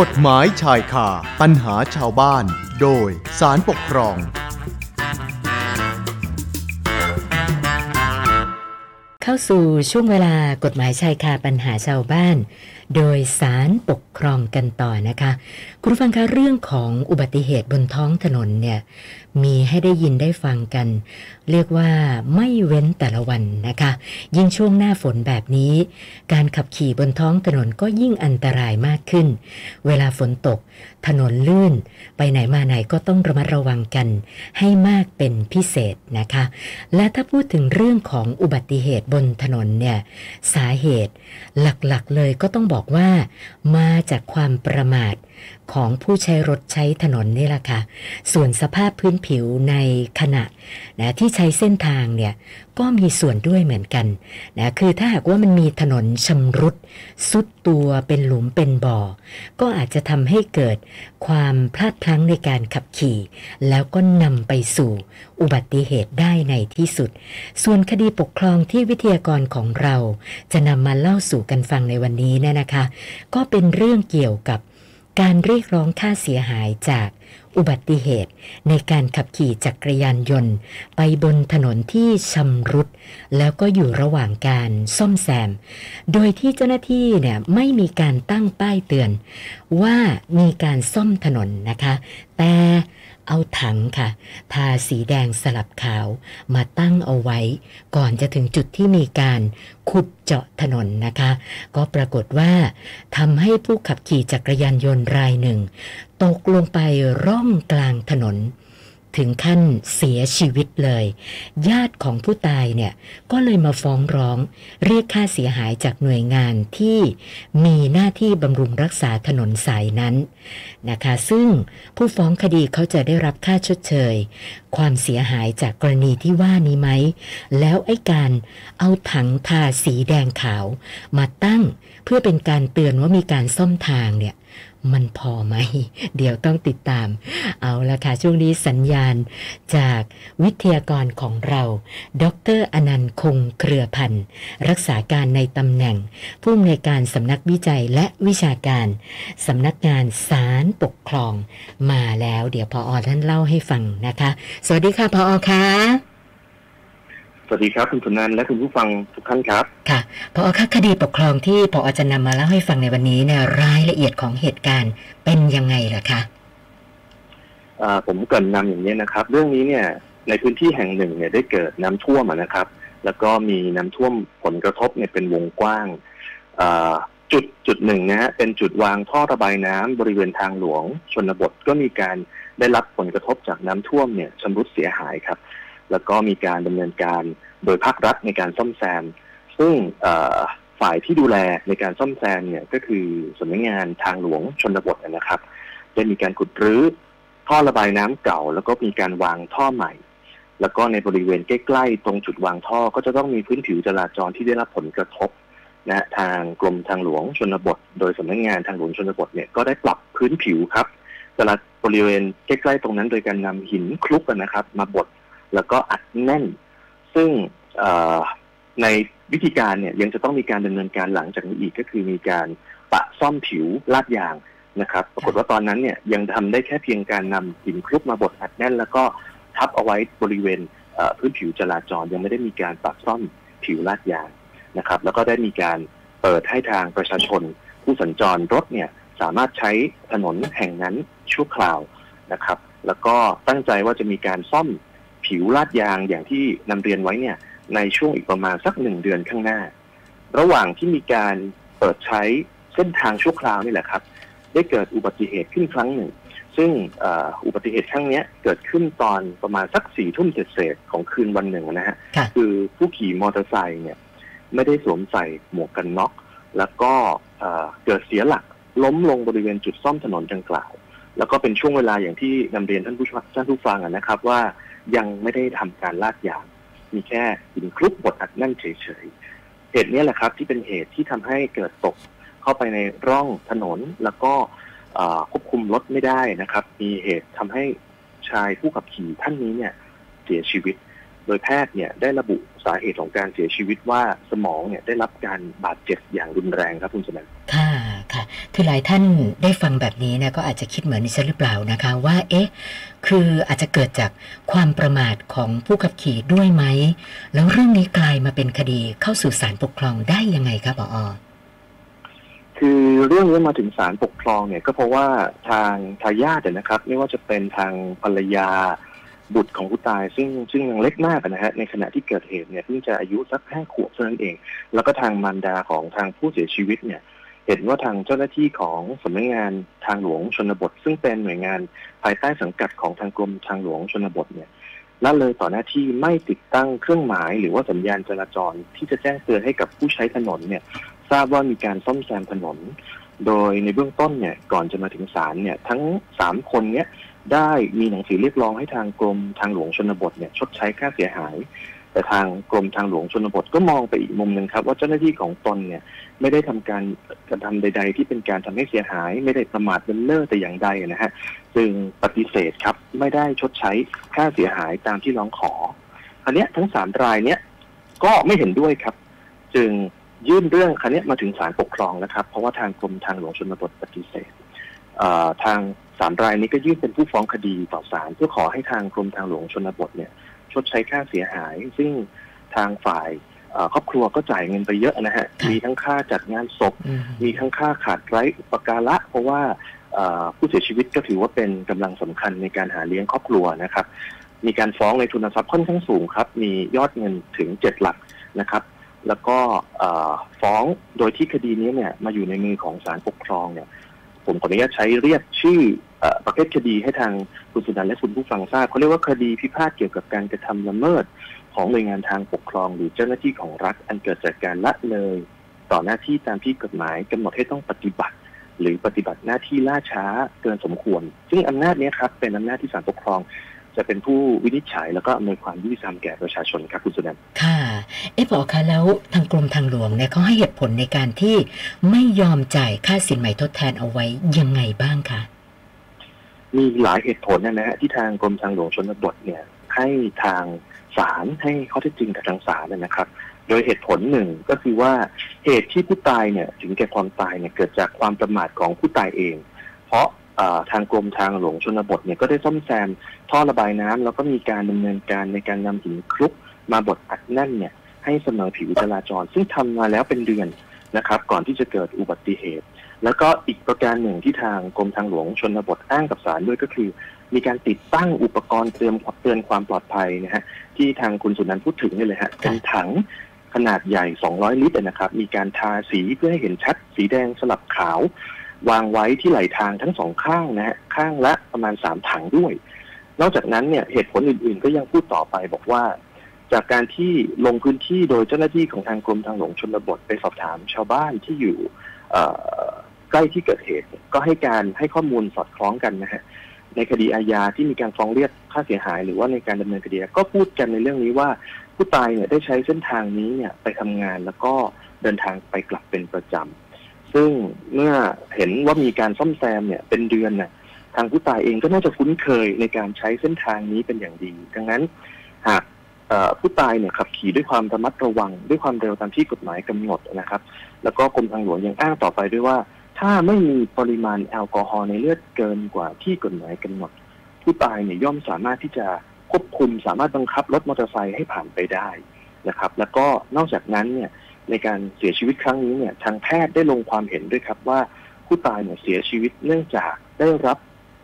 กฎหมายชายคาปัญหาชาวบ้าน โดยสารปกครอง เข้าสู่ช่วงเวลากฎหมายชายคาปัญหาชาวบ้าน โดยสารปกครองกันต่อนะคะ คุณฟังคะเรื่องของอุบัติเหตุบนท้องถนนเนี่ย มีให้ได้ยินได้ฟังกัน เรียกว่าไม่เว้นแต่ละวันนะคะ ยิ่งช่วงหน้าฝนแบบนี้ การขับขี่บนท้องถนนก็ยิ่งอันตรายมากขึ้น เวลาฝนตก ถนนลื่น ไปไหนมาไหนก็ต้องระมัดระวังกัน ให้มากเป็นพิเศษนะคะ และถ้าพูดถึงเรื่องของอุบัติเหตุบนถนนเนี่ยสาเหตุ หลักๆเลยก็ต้องบอกว่า มาจากความประมาทของผู้ใช้รถใช้ถนนนี่แหละค่ะ ส่วนสภาพพื้นผิวในขณะนะที่ใช้เส้นทางเนี่ยก็มีส่วนด้วยเหมือนกันนะคือถ้าหากว่ามันมีถนนชำรุดสุดตัวเป็นหลุมเป็นบ่อ ก็อาจจะทำให้เกิดความพลาดพลั้งในการขับขี่ แล้วก็นำไปสู่อุบัติเหตุได้ในที่สุด ส่วนคดีปกครองที่วิทยากรของเรา จะนำมาเล่าสู่กันฟังในวันนี้เนี่ยนะคะ ก็เป็นเรื่องเกี่ยวกับ การเรียกร้องค่าเสียหายจากอุบัติเหตุ ในการขับขี่จักรยานยนต์ ไปบนถนนที่ชำรุด แล้วก็อยู่ระหว่างการซ่อมแซม โดยที่เจ้าหน้าที่เนี่ยไม่มีการตั้งป้ายเตือน ว่ามีการซ่อมถนนนะคะ แต่ เอาถังค่ะ ทาสีแดงสลับขาวมาตั้งเอาไว้ ก่อนจะถึงจุดที่มีการขุดเจาะถนนนะคะ ก็ปรากฏว่าทำให้ผู้ขับขี่จักรยานยนต์รายหนึ่ง ตกลงไปร่องกลางถนน ถึงขั้นเสียชีวิตเลย ญาติของผู้ตายเนี่ยก็เลยมาฟ้องร้อง เรียกค่าเสียหายจากหน่วยงานที่มีหน้าที่บำรุงรักษาถนนสายนั้นนะคะ ซึ่งผู้ฟ้องคดีเขาจะได้รับค่าชดเชย ความเสียหายจากกรณีที่ว่านี้ไหม แล้วไอ้การเอาถังทาสีแดงขาว มาตั้งเพื่อเป็นการเตือนว่ามีการซ่อมทางเนี่ย มันพอไหม เดี๋ยวต้องติดตาม เอาละค่ะ ช่วงนี้สัญญาณจากวิทยากรของเรา ดรอนันต์คงเครือพันธ์ รักษาการในตำแหน่ง ผู้อำนวยการสำนักวิจัยและวิชาการสำนักงานศาลปกครอง มาแล้ว เดี๋ยวพออท่านเล่าให้ฟังนะคะ สวัสดีค่ะพออค่ะ วัสดีครับ คุณสุนันท์และคุณผู้ฟังทุกท่านครับ ค่ะพอคะคดีปกครองที่พอจะนำมาเล่าให้ฟังในวันนี้เนี่ยรายละเอียดของเหตุการณ์เป็นยังไงล่ะคะอ่าผมเกรินนำอย่างนี้นะครับ เรื่องนี้เนี่ยในพื้นที่แห่งหนึ่งเนี่ยได้เกิดน้ำท่วมอะนะครับ แล้วก็มีน้ำท่วมผลกระทบเนี่ยเป็นวงกว้างอ่าจุดจุดหนึ่งนะฮะเป็นจุดวางท่อระบายน้ำบริเวณทางหลวงชนบทก็มีการได้รับผลกระทบจากน้ำท่วมเนี่ยชำรุดเสียหายครับ แล้วก็มีการดำเนินการโดยภาครัฐในการซ่อมแซม ซึ่งฝ่ายที่ดูแลในการซ่อมแซมเนี่ยก็คือสำนักงานทางหลวงชนบทนะครับได้มีการขุดรื้อท่อระบายน้ำเก่า แล้วก็มีการวางท่อใหม่ แล้วก็ในบริเวณใกล้ๆตรงจุดวางท่อก็จะต้องมีพื้นผิวจราจรที่ได้รับผลกระทบนะทางกรมทางหลวงชนบท โดยสำนักงานทางหลวงชนบทเนี่ยก็ได้ปรับพื้นผิวครับจราบริเวณใกล้ๆตรงนั้นโดยการนำหินคลุกนะครับ มาบด แล้วก็อัดแน่น ซึ่งในวิธีการเนี่ยยังจะต้องมีการดำเนินการหลังจากนี้อีกก็คือมีการปะซ่อมผิวลาดยางนะครับ ปรากฏว่าตอนนั้นเนี่ยยังทำได้แค่เพียงการนำหินคลุกมาบดอัดแน่น แล้วก็ทับเอาไว้บริเวณพื้นผิวจราจรยังไม่ได้มีการปะซ่อมผิวลาดยางนะครับ แล้วก็ได้มีการเปิดให้ทางประชาชน ผู้สัญจรรถเนี่ยสามารถใช้ถนนแห่งนั้นชั่วคราวนะครับ แล้วก็ตั้งใจว่าจะมีการซ่อม ผิวลาดยางอย่างที่นำเรียนไว้เนี่ยในช่วงอีกประมาณสักหนึ่งเดือนข้างหน้า ระหว่างที่มีการเปิดใช้เส้นทางชั่วคราวนี่แหละครับ ได้เกิดอุบัติเหตุขึ้นครั้งหนึ่ง ซึ่งเอ่ออุบัติเหตุครั้งเนี้ยเกิดขึ้นตอนประมาณสักสี่ทุ่มเศษๆของคืนวันหนึ่งนะฮะค่ะคือผู้ขี่มอเตอร์ไซค์เนี่ยไม่ได้สวมใส่หมวกกันน็อก แล้วก็เอ่อเกิดเสียหลักล้มลงบริเวณจุดซ่อมถนนดังกล่าว แล้วก็เป็นช่วงเวลาอย่างที่นำเรียนท่านผู้ชมท่านผู้ฟังอะนะครับว่า ยังไม่ได้ทำการลาดยาง มีแค่หินคลุกบดอัดแนั่นเฉยๆเหตุนี้แหละครับ ที่เป็นเหตุที่ทำให้เกิดตกเข้าไปในร่องถนนแล้วก็ควบคุมรถไม่ได้นะครับ มีเหตุทำให้ชายผู้ขับขี่ท่านนี้เนี่ยเสียชีวิต โดยแพทย์เนี่ยได้ระบุสาเหตุของการเสียชีวิตว่าสมองเนี่ยได้รับการบาดเจ็บอย่างรุนแรงครับคุณสนันค่ะ คือหลายท่านได้ฟังแบบนี้นี่ยก็อาจจะคิดเหมือนดิฉันหรือเปล่านะคะ ว่าเอ๊ะคืออาจจะเกิดจากความประมาทของผู้ขับขี่ด้วยไหม แล้วเรื่องนี้กลายมาเป็นคดีเข้าสู่ศาลปกครองได้ยังไงครับผอคือเรื่องนี้มาถึงศาลปกครองเนี่ยก็เพราะว่าทางทายาทเนี่ยนะครับ ไม่ว่าจะเป็นทางภรรยาบุตรของผู้ตาย ซึ่งซึ่งยังเล็กมากนะฮะในขณะที่เกิดเหตุเนี่ยเพิ่งจะอายุสักแค่ขวบเท่านั้นเอง แล้วก็ทางมารดาของทางผู้เสียชีวิตเนี่ย เห็นว่าทางเจ้าหน้าที่ของสำนักงานทางหลวงชนบท ซึ่งเป็นหน่วยงานภายใต้สังกัดของทางกรมทางหลวงชนบทเนี่ยละเลยต่อหน้าที่ไม่ติดตั้งเครื่องหมาย หรือว่าสัญญาณจราจรที่จะแจ้งเตือนให้กับผู้ใช้ถนนเนี่ย ทราบว่ามีการซ่อมแซมถนน โดยในเบื้องต้นเนี่ยก่อนจะมาถึงศาลเนี่ย ทั้งสามคนเนี่ยได้มีหนังสือเรียกร้องให้ทางกรมทางหลวงชนบทเนี่ยชดใช้ค่าเสียหาย แต่ทางกรมทางหลวงชนบทก็มองไปอีกมุมหนึ่งครับ ว่าเจ้าหน้าที่ของตนเนี่ยไม่ได้ทำการกระทำใด ๆ ที่เป็นการทำให้เสียหาย ไม่ได้ประมาทเลินเล่อแต่อย่างใดนะฮะจึงปฏิเสธครับไม่ได้ชดใช้ค่าเสียหายตามที่ร้องขออันเนี้ยทั้งสามรายเนี่ยก็ไม่เห็นด้วยครับ จึงยื่นเรื่องคันนี้มาถึงศาลปกครองนะครับ เพราะว่าทางกรมทางหลวงชนบทปฏิเสธทางสามรายนี้ก็ยื่นเป็นผู้ฟ้องคดีต่อศาลเพื่อขอให้ทางกรมทางหลวงชนบทเนี่ย ชดใช้ค่าเสียหาย ซึ่งทางฝ่ายครอบครัวก็จ่ายเงินไปเยอะนะฮะ มีทั้งค่าจัดงานศพ มีทั้งค่าขาดไร้อุปการะ เพราะว่าผู้เสียชีวิตก็ถือว่าเป็นกำลังสำคัญในการหาเลี้ยงครอบครัวนะครับ มีการฟ้องในทุนทรัพย์ค่อนข้างสูงครับ มียอดเงินถึงเจ็ดหลักนะครับ แล้วก็ฟ้องโดยที่คดีนี้เนี่ยมาอยู่ในมือของศาลปกครองเนี่ย ผมขออนุญาตใช้เรียกชื่อ ประเภทคดีให้ทางคุณสุนันและคุณผู้ฟังทราบเขาเรียกว่าคดีพิพาทเกี่ยวกับการกระทำละเมิด ของหน่วยงานทางปกครอง หรือเจ้าหน้าที่ของรัฐอันเกิดจากการละเลย ต่อหน้าที่ตามที่กฎหมายกำหนดให้ต้องปฏิบัติ หรือปฏิบัติหน้าที่ล่าช้าเกินสมควร ซึ่งอำนาจนี้ครับเป็นอำนาจที่ศาลปกครองจะเป็นผู้วินิจฉัยแล้วก็อำนวยความยุติธรรมแก่ประชาชนครับคุณสุนันท์ค่ะ เอ๊ะบอคะแล้วทางกรมทางหลวงเนี่ยเขาให้เหตุผลในการที่ไม่ยอมจ่ายค่าสินใหม่ทดแทนเอาไว้ยังไงบ้างคะ มีหลายเหตุผลนะฮะที่ทางกรมทางหลวงชนบทเนี่ย ให้ทางศาลให้ข้อเท็จจริงกับทางศาลนะครับ โดยเหตุผลหนึ่งก็คือว่าเหตุที่ผู้ตายเนี่ย ถึงแก่ความตายเนี่ยเกิดจากความประมาทของผู้ตายเอง เพราะทางกรมทางหลวงชนบทเนี่ยก็ได้ซ่อมแซมท่อระบายน้ำแล้วก็มีการดำเนินการในการนำหินคลุกมาบดอัดแน่นเนี่ยให้เสมอผิวจราจร ซึ่งทำมาแล้วเป็นเดือนนะครับ ก่อนที่จะเกิดอุบัติเหตุ แล้วก็อีกประการหนึ่งที่ทางกรมทางหลวงชนบทอ้างกับศาลด้วยก็คือ มีการติดตั้งอุปกรณ์เตือนเตือนความปลอดภัยนะฮะที่ทางคุณสุนันท์พูดถึงนี่เลยฮะเป็นถังขนาดใหญ่ 200 ลิตรนะครับ มีการทาสีเพื่อให้เห็นชัด สีแดงสลับขาว วางไว้ที่ไหลทางทั้งสองข้างนะฮะข้างละประมาณสามถังด้วย นอกจากนั้นเนี่ยเหตุผลอื่นๆ ก็ยังพูดต่อไปบอกว่า จากการที่ลงพื้นที่โดยเจ้าหน้าที่ของทางกรมทางหลวงชนบทไปสอบถามชาวบ้านที่อยู่ ใกล้ที่เกิดเหตุ ก็ให้การให้ข้อมูลสอดคล้องกันนะฮะในคดีอาญาที่มีการฟ้องเรียกค่าเสียหาย หรือว่าในการดำเนินคดีก็พูดกันในเรื่องนี้ว่าผู้ตายเนี่ยได้ใช้เส้นทางนี้เนี่ยไปทำงานแล้วก็เดินทางไปกลับเป็นประจำซึ่งเมื่อเห็นว่ามีการซ่อมแซมเนี่ยเป็นเดือนน่ะทางผู้ตายเองก็น่าจะคุ้นเคยในการใช้เส้นทางนี้เป็นอย่างดี ดังนั้นหากผู้ตายเนี่ยขับขี่ด้วยความระมัดระวัง ด้วยความเร็วตามที่กฎหมายกำหนดนะครับ แล้วก็กรมทางหลวงยังอ้างต่อไปด้วยว่า ถ้าไม่มีปริมาณแอลกอฮอล์ในเลือดเกินกว่าที่กฎหมายกำหนด ผู้ตายเนี่ยย่อมสามารถที่จะควบคุมสามารถบังคับรถมอเตอร์ไซค์ให้ผ่านไปได้นะครับ แล้วก็นอกจากนั้นเนี่ยในการเสียชีวิตครั้งนี้เนี่ยทางแพทย์ได้ลงความเห็นด้วยครับว่าผู้ตายเนี่ยเสียชีวิตเนื่องจากได้รับ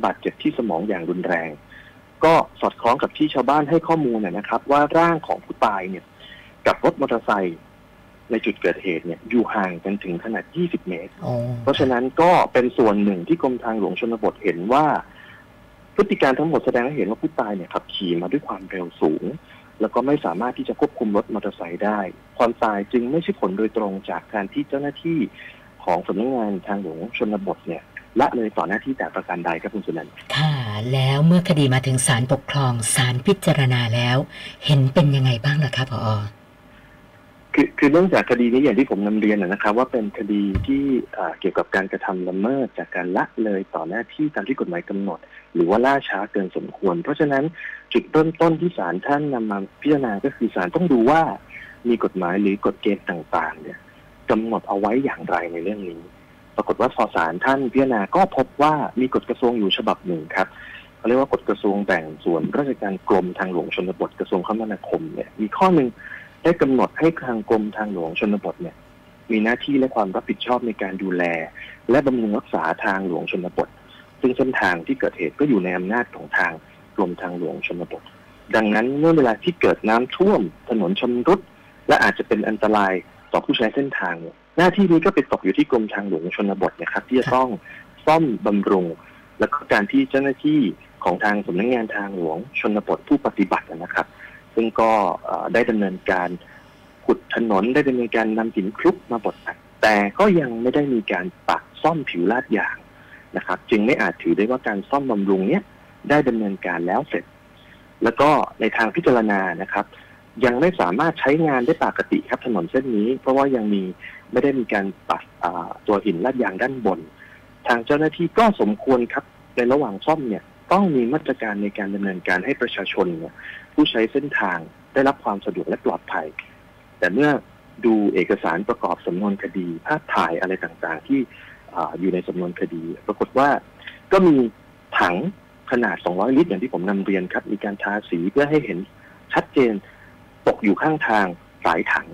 บาดเจ็บที่สมองอย่างรุนแรง ก็สอดคล้องกับที่ชาวบ้านให้ข้อมูลนะครับ ว่าร่างของผู้ตายเนี่ยกับรถมอเตอร์ไซค์ ในจุดเกิดเหตุเนี่ยอยู่ห่างกันถึงขนาด 20 เมตร เพราะฉะนั้นก็เป็นส่วนหนึ่งที่กรมทางหลวงชนบทเห็นว่า พฤติการทั้งหมดแสดงให้เห็นว่าผู้ตายเนี่ยขับขี่มาด้วยความเร็วสูง แล้วก็ไม่สามารถที่จะควบคุมรถมอเตอร์ไซค์ได้ ความตายจึงไม่ใช่ผลโดยตรงจากการที่เจ้าหน้าที่ของสำนักงานทางหลวงชนบทเนี่ยละเลยต่อหน้าที่แต่ประการใดครับคุณสุนันท์ค่ะ แล้วเมื่อคดีมาถึงศาลปกครองศาลพิจารณาแล้ว เห็นเป็นยังไงบ้างล่ะครับพอ คือคือเนื่องจากคดีนี้อย่างที่ผมนำเรียนนะครับ ว่าเป็นคดีที่เกี่ยวกับการกระทำละเมิดจากการละเลยต่อหน้าที่ตามที่กฎหมายกำหนด หรือว่าล่าช้าเกินสมควร เพราะฉะนั้นจุดเริ่มต้นที่ศาลท่านนำมาพิจารณาก็คือศาลต้องดูว่ามีกฎหมายหรือกฎเกณฑ์ต่างๆ เนี่ยกำหนดเอาไว้อย่างไรในเรื่องนี้ ปรากฏว่าพอศาลท่านพิจารณาก็พบว่ามีกฎกระทรวงอยู่ฉบับหนึ่งครับเขาเรียกว่ากฎกระทรวงแบ่งส่วนราชการกรมทางหลวงชนบทกระทรวงคมนาคมเนี่ยมีข้อหนึ่ง ได้กำหนดให้ทางกรมทางหลวงชนบทเนี่ย มีหน้าที่และความรับผิดชอบในการดูแล และบำรุงรักษาทางหลวงชนบท ซึ่งเส้นทางที่เกิดเหตุก็อยู่ในอำนาจของทางกรมทางหลวงชนบท ดังนั้นเมื่อเวลาที่เกิดน้ำท่วม ถนนชำรุดและอาจจะเป็นอันตรายต่อผู้ใช้เส้นทางเนี่ยหน้าที่นี้ก็ไปตกอยู่ที่กรมทางหลวงชนบทนะครับ ที่จะต้องซ่อมบำรุง แล้วก็การที่เจ้าหน้าที่ของทางสำนักงานทางหลวงชนบทผู้ปฏิบัตินะครับ ซึ่งก็ได้ดำเนินการขุดถนนได้ดำเนินการนำหินคลุกมาบดแต่ก็ยังไม่ได้มีการปักซ่อมผิวลาดยางนะครับ จึงไม่อาจถือได้ว่าการซ่อมบำรุงเนี้ยได้ดำเนินการแล้วเสร็จ แล้วก็ในทางพิจารณานะครับ ยังไม่สามารถใช้งานได้ปกติครับถนนเส้นนี้ เพราะว่ายังมีไม่ได้มีการปัดตัวหินลาดยางด้านบน ทางเจ้าหน้าที่ก็สมควรครับในระหว่างซ่อมเนี่ยต้องมีมาตรการในการดำเนินการให้ประชาชนเนี่ย ผู้ใช้เส้นทางได้รับความสะดวกและปลอดภัย แต่เมื่อดูเอกสารประกอบสำนวนคดีภาพถ่ายอะไรต่างๆ ที่อยู่ในสำนวนคดี ปรากฏว่าก็มีถังขนาด 200 ลิตร อย่างที่ผมนำเรียนครับ มีการทาสีเพื่อให้เห็นชัดเจนตกอยู่ข้างทางสายถัง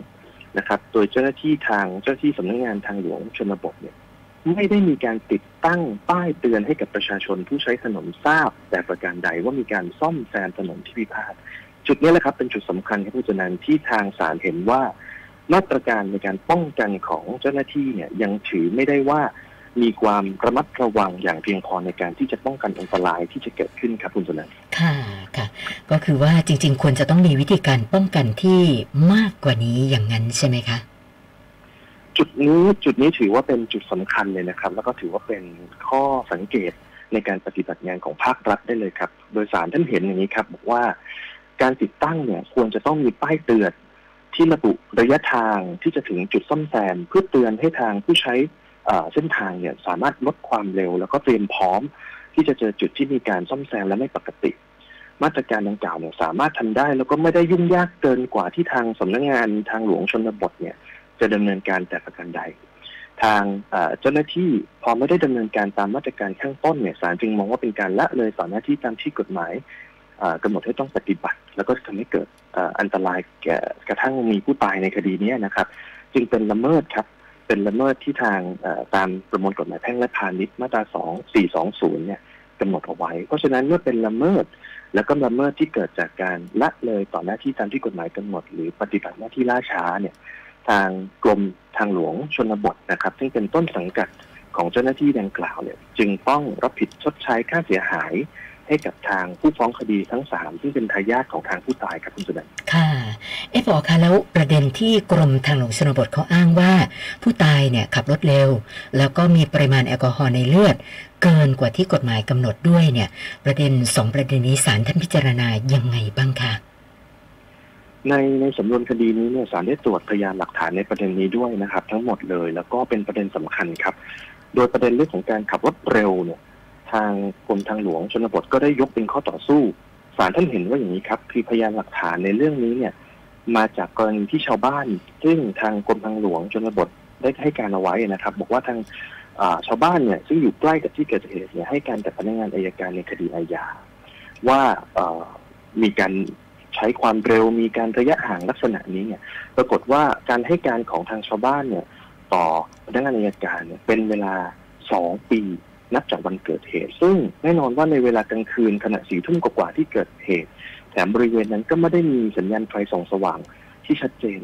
นะครับ โดยเจ้าหน้าที่ทางเจ้าหน้าที่สำนักงงานทางหลวงชนบทเนี่ย ไม่ได้มีการติดตั้งป้ายเตือนให้กับประชาชนผู้ใช้ถนนทราบ แต่ประการใดว่ามีการซ่อมแซมถนนที่พิพาทจุดนี้แหละครับเป็นจุดสำคัญครับผู้จัดการที่ทางศาลเห็นว่า มาตรการในการป้องกันของเจ้าหน้าที่เนี่ยยังถือไม่ได้ว่ามีความระมัดระวังอย่างเพียงพอในการที่จะป้องกันอันตรายที่จะเกิดขึ้นครับคุณสนันท์ค่ะค่ะ ก็คือว่าจริง ๆ ควรจะต้องมีวิธีการป้องกันที่มากกว่านี้อย่างนั้นใช่ไหมคะ จุดนี้จุดนี้ถือว่าเป็นจุดสำคัญเลยนะครับ แล้วก็ถือว่าเป็นข้อสังเกตในการปฏิบัติงานของภาครัฐได้เลยครับ โดยสารท่านเห็นอย่างนี้ครับบอกว่าการติดตั้งเนี่ยควรจะต้องมีป้ายเตือนที่ระบุระยะทางที่จะถึงจุดซ่อมแซมเพื่อเตือนให้ทางผู้ใช้เส้นทางเนี่ยสามารถลดความเร็ว แล้วก็เตรียมพร้อม ที่จะเจอจุดที่มีการซ่อมแซมและไม่ปกติ มาตรการดังกล่าวเนี่ยสามารถทำได้ แล้วก็ไม่ได้ยุ่งยากเกินกว่าที่ทางสำนักงงานทางหลวงชนบทเนี่ย จะดำเนินการแต่ประการใด ทางเจ้าหน้าที่พอไม่ได้ดำเนินการตามมาตรการข้างต้นเนี่ยศาลจึงมองว่าเป็นการละเลยต่อหน้าที่ตามที่กฎหมายกำหนดให้ต้องปฏิบัติ แล้วก็ทำให้เกิดอันตรายแก่กระทั่งมีผู้ตายในคดีนี้นะครับ จึงเป็นละเมิดครับเป็นละเมิดที่ทางตามประมวลกฎหมายแพ่งและพาณิชย์มาตรา 2 420 เนี่ยกำหนดเอาไว้ เพราะฉะนั้นเมื่อเป็นละเมิด แล้วก็ละเมิดที่เกิดจากการละเลยต่อหน้าที่ตามที่กฎหมายกำหนด หรือปฏิบัติหน้าที่ล่าช้าเนี่ย ทางกรมทางหลวงชนบทนะครับ ซึ่งเป็นต้นสังกัดของเจ้าหน้าที่ดังกล่าวเนี่ย จึงต้องรับผิดชดใช้ค่าเสียหาย ให้กับทางผู้ฟ้องคดีทั้งสามซึ่งเป็นทายาทของทางผู้ตายครับคุณสุนันท์ค่ะ เอ๊ะบอกค่ะแล้วประเด็นที่กรมทางหลวงชนบทเขาอ้างว่า ผู้ตายเนี่ยขับรถเร็ว แล้วก็มีปริมาณแอลกอฮอล์ในเลือด เกินกว่าที่กฎหมายกำหนดด้วยเนี่ย ประเด็นสองประเด็นนี้ศาลท่านพิจารณายังไงบ้างคะ ในในสำนวนคดีนี้เนี่ยศาลได้ตรวจพยานหลักฐานในประเด็นนี้ด้วยนะครับ ทั้งหมดเลย แล้วก็เป็นประเด็นสำคัญครับ โดยประเด็นเรื่องของการขับรถเร็วเนี่ยทางกรมทางหลวงชนบทก็ได้ยกเป็นข้อต่อสู้ศาลท่านเห็นว่าอย่างนี้ครับ คือพยานหลักฐานในเรื่องนี้เนี่ย มาจากกรณีที่ชาวบ้าน ซึ่งทางกรมทางหลวงชนบทได้ให้การเอาไว้นะครับ บอกว่าทางชาวบ้านเนี่ยซึ่งอยู่ใกล้กับที่เกิดเหตุเนี่ยให้การกับพนักงานอายการในคดีอาญาว่ามีการ ใช้ความเร็วมีการระยะห่างลักษณะนี้เนี่ยปรากฏว่าการให้การของทางชาวบ้านเนี่ยต่อพนักงานอายการเนี่ยเป็นเวลาสองปีนับจากวันเกิดเหตุ ซึ่งแน่นอนว่าในเวลากลางคืนขณะสี่ทุ่มกว่าที่เกิดเหตุ แถมบริเวณนั้นก็ไม่ได้มีสัญญาณไฟส่องสว่างที่ชัดเจน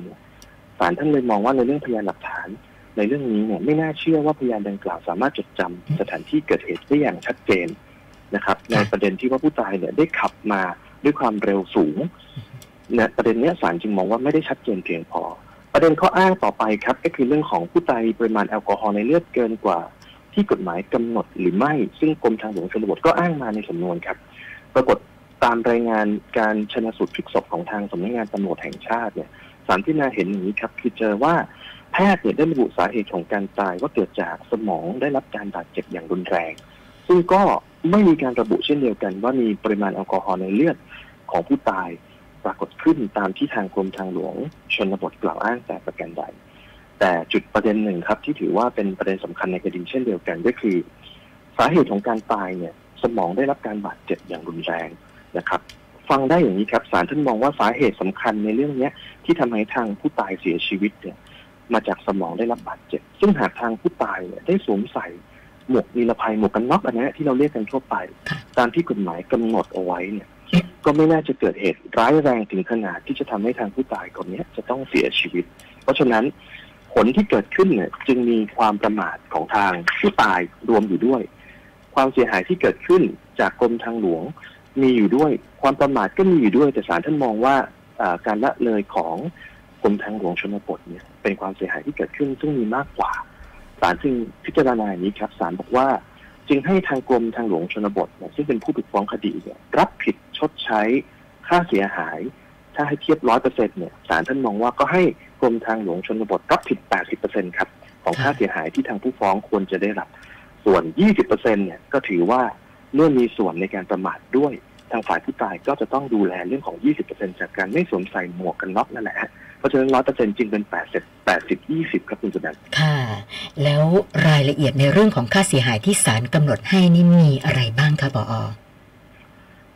ศาลท่านเลยมองว่าในเรื่องพยานหลักฐาน ในเรื่องนี้เนี่ยไม่น่าเชื่อว่าพยานดังกล่าวสามารถจดจำสถานที่เกิดเหตุได้อย่างชัดเจนนะครับ ในประเด็นที่ว่าผู้ตายเนี่ยได้ขับมา ด้วยความเร็วสูงเนี่ยประเด็นนี้ศาลจึงมองว่าไม่ได้ชัดเจนเพียงพอ ประเด็นข้ออ้างต่อไปครับ ก็คือเรื่องของผู้ตายมีปริมาณแอลกอฮอล์ในเลือดเกินกว่า ที่กฎหมายกำหนดหรือไม่ ซึ่งกรมทางหลวงชนบทก็อ้างมาในสำนวนครับ ปรากฏตามรายงานการชนะสูตรพลิกศพของทางสำนักงานตำรวจแห่งชาติเนี่ยสารที่นาเห็นอย่างนี้ครับคือเจอว่าแพทย์เนี่ยได้ระบุสาเหตุของการตายว่าเกิดจากสมองได้รับการบาดเจ็บอย่างรุนแรง ซึ่งก็ไม่มีการระบุเช่นเดียวกันว่ามีปริมาณแอลกอฮอล์ในเลือด ของผู้ตายปรากฏขึ้นตามที่ทางกรมทางหลวง ชนบทกล่าวอ้างแต่ประการใด แต่จุดประเด็นหนึ่งครับ ที่ถือว่าเป็นประเด็นสำคัญในคดีเช่นเดียวกันก็คือ สาเหตุของการตายเนี่ย สมองได้รับการบาดเจ็บอย่างรุนแรงนะครับ ฟังได้อย่างนี้ครับศาลท่านมองว่าสาเหตุสำคัญในเรื่องเนี้ย ที่ทำให้ทางผู้ตายเสียชีวิตเนี่ย มาจากสมองได้รับบาดเจ็บ ซึ่งหากทางผู้ตายเนี่ยได้สวมใส่หมวกนิรภัยหมวกกันน็อกอันนี้ที่เราเรียกกันทั่วไปค่ะตามที่กฎหมายกำหนดเอาไว้เนี่ย ก็ไม่น่าจะเกิดเหตุร้ายแรงถึงขนาดที่จะทำให้ทางผู้ตายคนนี้จะต้องเสียชีวิต เพราะฉะนั้นผลที่เกิดขึ้นเนี่ยจึงมีความประมาทของทางผู้ตายรวมอยู่ด้วย ความเสียหายที่เกิดขึ้นจากกรมทางหลวงมีอยู่ด้วย ความประมาทก็มีอยู่ด้วย แต่ศาลท่านมองว่าอ่าการละเลยของกรมทางหลวงชนบทเนี่ยเป็นความเสียหายที่เกิดขึ้นซึ่งมีมากกว่าศาลจึงพิจารณาอย่างนี้ครับศาลบอกว่า จึงให้ทางกรมทางหลวงชนบทเนี่ยซึ่งเป็นผู้ถูกฟ้องคดีเนี่ยรับผิดชดใช้ค่าเสียหาย ถ้าให้เทียบร้อยเปอร์เซ็นต์เนี่ยศาลท่านมองว่าก็ให้กรมทางหลวงชนบทรับผิดแปดสิบเปอร์เซ็นต์ครับของค่าเสียหายที่ทางผู้ฟ้องควรจะได้รับ ส่วนยี่สิบเปอร์เซ็นต์เนี่ยก็ถือว่าเมื่อมีส่วนในการประมาทด้วยทางฝ่ายผู้ตายก็จะต้องดูแลเรื่องของยี่สิบเปอร์เซ็นจากการไม่สวมใส่หมวกกันน็อกนั่นแหละ เพราะฉะนั้นร้อยเปอร์เซ็นจึงเป็นแปดสิบแปดสิบยี่สิบครับคุณสุนันท์ค่ะ แล้วรายละเอียดในเรื่องของค่าเสียหายที่ศาลกำหนดให้นี่มีอะไรบ้างคะปอ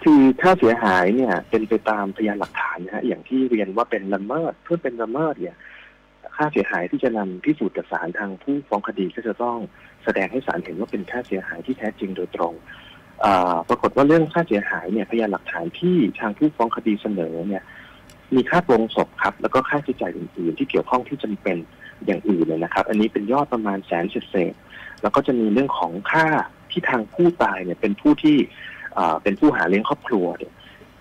คือค่าเสียหายเนี่ย เป็นไปตามพยานหลักฐานนะฮะอย่างที่เรียนว่าเป็นละเมิดเพื่อเป็นละเมิดเนี่ยค่าเสียหายที่จะนำพิสูจน์กับศาลทางผู้ฟ้องคดีก็จะต้องแสดงให้ศาลเห็นว่าเป็นค่าเสียหายที่แท้จริงโดยตรงอ่าปรากฏว่าเรื่องค่าเสียหายเนี่ยพยานหลักฐานที่ทางผู้ฟ้องคดีเสนอเนี่ย มีค่าโรงศพครับ แล้วก็ค่าใช้จ่ายอื่นๆ ที่เกี่ยวข้องที่จำเป็นอย่างอื่นเลยนะครับ อันนี้เป็นยอดประมาณแสนเศษแล้วก็จะมีเรื่องของค่าที่ทางผู้ตายเนี่ยเป็นผู้ที่เป็นผู้หาเลี้ยงครอบครัวเนี่ย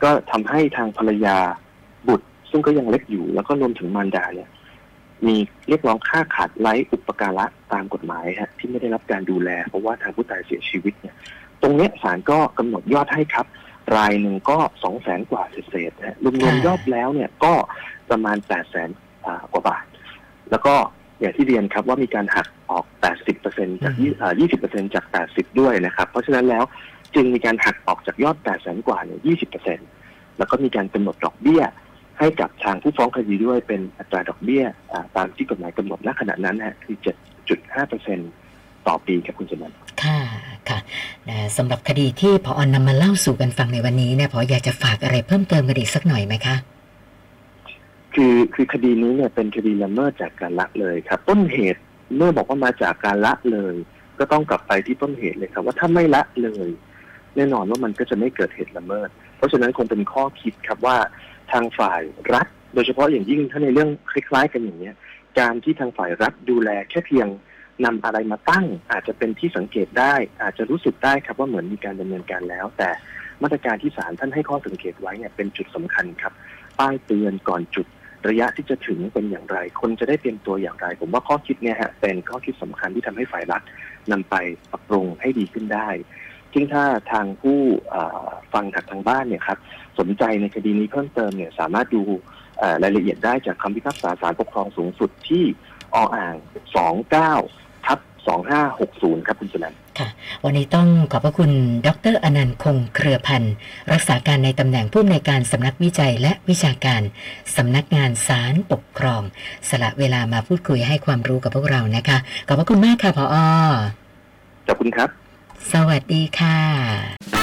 ก็ทำให้ทางภรรยาบุตร ซึ่งก็ยังเล็กอยู่ แล้วก็รวมถึงมารดาเนี่ยมีเรียกร้องค่าขาดไร้อุปการะตามกฎหมายฮะที่ไม่ได้รับการดูแล เพราะว่าทางผู้ตายเสียชีวิตเนี่ย ตรงเนี้ยศาลก็กำหนดยอดให้ครับ รายหนึ่งก็สองแสนกว่าเศษๆนะฮะรวมค่ะๆยอดแล้วเนี่ยก็ประมาณแปดแสนกว่าบาท แล้วก็อย่างที่เรียนครับว่ามีการหักออก 80%จากยี่อ่า20%จาก 80 ด้วยนะครับ เพราะฉะนั้นแล้วจึงมีการหักออกจากยอด8 0 0แสนกว่าเนี่ย 20%แล้วก็มีการกำหนดดอกเบี้ย ให้กับทางผู้ฟ้องคดีด้วยเป็นอัตราดอกเบี้ยอ่าตามที่กฎหมายกำหนดณขณะนั้นนะฮะคือ 7.5%ต่อปีครับคุณสมันค่ะค่ะ นะสำหรับคดีที่พออนนำมาเล่าสู่กันฟังในวันนี้เนี่ยพออยากจะฝากอะไรเพิ่มเติมกันอีกสักหน่อยไหมคะคือคือคดีนี้เนี่ยเป็นคดีละเมิดจากการละเลยครับ ต้นเหตุเมื่อบอกว่ามาจากการละเลย ก็ต้องกลับไปที่ต้นเหตุเลยครับ ว่าถ้าไม่ละเลย แน่นอนว่ามันก็จะไม่เกิดเหตุละเมิด เพราะฉะนั้นคงเป็นข้อคิดครับว่าทางฝ่ายรัฐ โดยเฉพาะอย่างยิ่งถ้าในเรื่องคล้ายๆ กันอย่างเนี้ยการที่ทางฝ่ายรัฐดูแลแค่เพียง นำอะไรมาตั้ง อาจจะเป็นที่สังเกตได้ อาจจะรู้สึกได้ครับว่าเหมือนมีการดำเนินการแล้ว แต่มาตรการที่ศาลท่านให้ข้อสังเกตไว้เนี่ยเป็นจุดสำคัญครับป้ายเตือนก่อนจุดระยะที่จะถึงเป็นอย่างไร คนจะได้เตรียมตัวอย่างไร ผมว่าข้อคิดเนี่ยฮะเป็นข้อคิดสำคัญที่ทำให้ฝ่ายรัฐนำไปปรับปรุงให้ดีขึ้นได้ซึ่งถ้าทางผู้ฟังจากทางบ้านเนี่ยครับสนใจในคดีนี้เพิ่มเติมเนี่ยสามารถดู รายละเอียดได้จากคำพิพากษาศาลปกครองสูงสุดที่ออ่าง 29 ทับ 2560 ครับคุณชนันค่ะ วันนี้ต้องขอบพระคุณ ดรอนันต์คงเครือพันธ์ รักษาการในตำแหน่งผู้อำนวยการสำนักวิจัยและวิชาการสำนักงานศาลปกครอง สละเวลามาพูดคุยให้ความรู้กับพวกเรานะคะ ขอบพระคุณมากค่ะพออขอบคุณครับ สวัสดีค่ะ